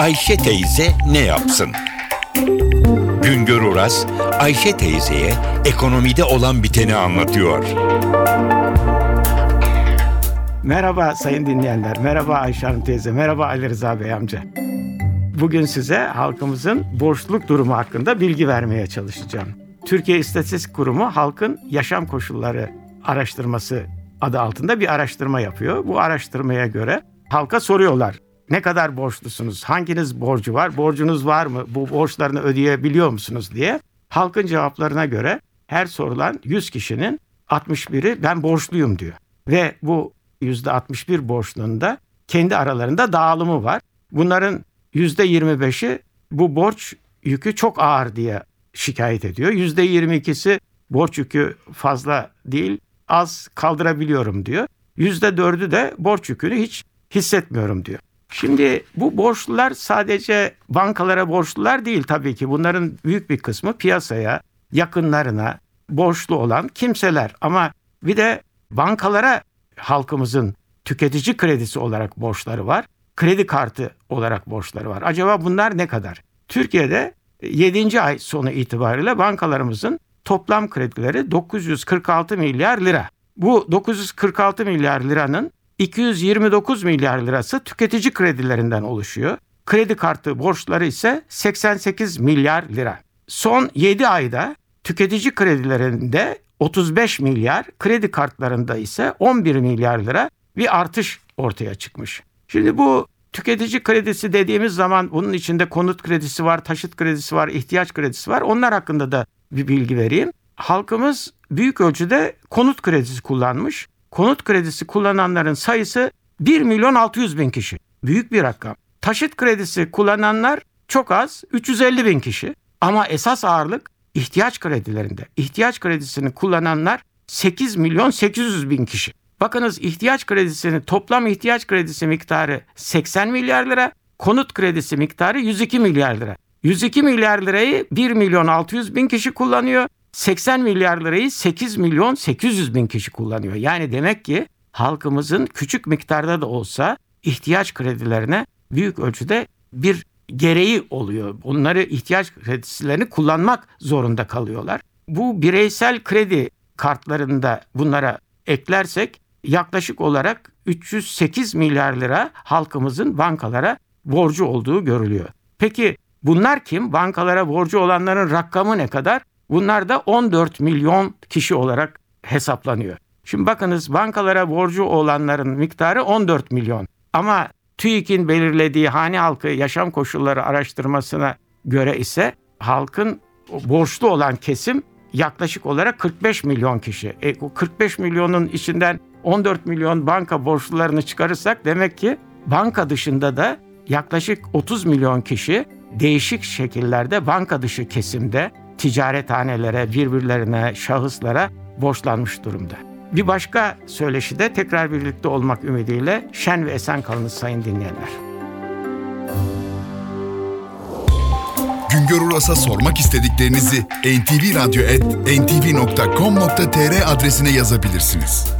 Ayşe teyze ne yapsın? Güngör Oras, Ayşe teyzeye ekonomide olan biteni anlatıyor. Merhaba sayın dinleyenler, merhaba Ayşe Hanım teyze, merhaba Ali Rıza Bey amca. Bugün size halkımızın borçluluk durumu hakkında bilgi vermeye çalışacağım. Türkiye İstatistik Kurumu halkın yaşam koşulları araştırması adı altında bir araştırma yapıyor. Bu araştırmaya göre halka soruyorlar. Ne kadar borçlusunuz? Hanginiz borcu var? Borcunuz var mı? Bu borçlarını ödeyebiliyor musunuz diye. Halkın cevaplarına göre her sorulan 100 kişinin 61'i ben borçluyum diyor. Ve bu %61 borçlunun da kendi aralarında dağılımı var. Bunların %25'i bu borç yükü çok ağır diye şikayet ediyor. %22'si borç yükü fazla değil az kaldırabiliyorum diyor. %4'ü de borç yükünü hiç hissetmiyorum diyor. Şimdi bu borçlular sadece bankalara borçlular değil tabii ki. Bunların büyük bir kısmı piyasaya, yakınlarına borçlu olan kimseler. Ama bir de bankalara halkımızın tüketici kredisi olarak borçları var. Kredi kartı olarak borçları var. Acaba bunlar ne kadar? Türkiye'de 7. ay sonu itibariyle bankalarımızın toplam kredileri 946 milyar lira. Bu 946 milyar liranın 229 milyar lirası tüketici kredilerinden oluşuyor. Kredi kartı borçları ise 88 milyar lira. Son 7 ayda tüketici kredilerinde 35 milyar, kredi kartlarında ise 11 milyar lira bir artış ortaya çıkmış. Şimdi bu tüketici kredisi dediğimiz zaman bunun içinde konut kredisi var, taşıt kredisi var, ihtiyaç kredisi var. Onlar hakkında da bir bilgi vereyim. Halkımız büyük ölçüde konut kredisi kullanmış. Konut kredisi kullananların sayısı 1 milyon 600 bin kişi. Büyük bir rakam. Taşıt kredisi kullananlar çok az 350 bin kişi. Ama esas ağırlık ihtiyaç kredilerinde. İhtiyaç kredisini kullananlar 8 milyon 800 bin kişi. Bakınız ihtiyaç kredisini toplam ihtiyaç kredisi miktarı 80 milyar lira, konut kredisi miktarı 102 milyar lira. 102 milyar lirayı 1 milyon 600 bin kişi kullanıyor. 80 milyar lirayı 8 milyon 800 bin kişi kullanıyor. Yani demek ki halkımızın küçük miktarda da olsa ihtiyaç kredilerine büyük ölçüde bir gereği oluyor. Onları ihtiyaç kredilerini kullanmak zorunda kalıyorlar. Bu bireysel kredi kartlarında bunlara eklersek yaklaşık olarak 308 milyar lira halkımızın bankalara borcu olduğu görülüyor. Peki bunlar kim? Bankalara borcu olanların rakamı ne kadar? Bunlar da 14 milyon kişi olarak hesaplanıyor. Şimdi bakınız bankalara borcu olanların miktarı 14 milyon. Ama TÜİK'in belirlediği hane halkı yaşam koşulları araştırmasına göre ise halkın borçlu olan kesim yaklaşık olarak 45 milyon kişi. E, bu 45 milyonun içinden 14 milyon banka borçlularını çıkarırsak demek ki banka dışında da yaklaşık 30 milyon kişi değişik şekillerde banka dışı kesimde ticarethanelere, birbirlerine, şahıslara borçlanmış durumda. Bir başka söyleşide tekrar birlikte olmak ümidiyle şen ve esen kalınız sayın dinleyenler. Güngör Uras'a sormak istediklerinizi ntvradio.com.tr adresine yazabilirsiniz.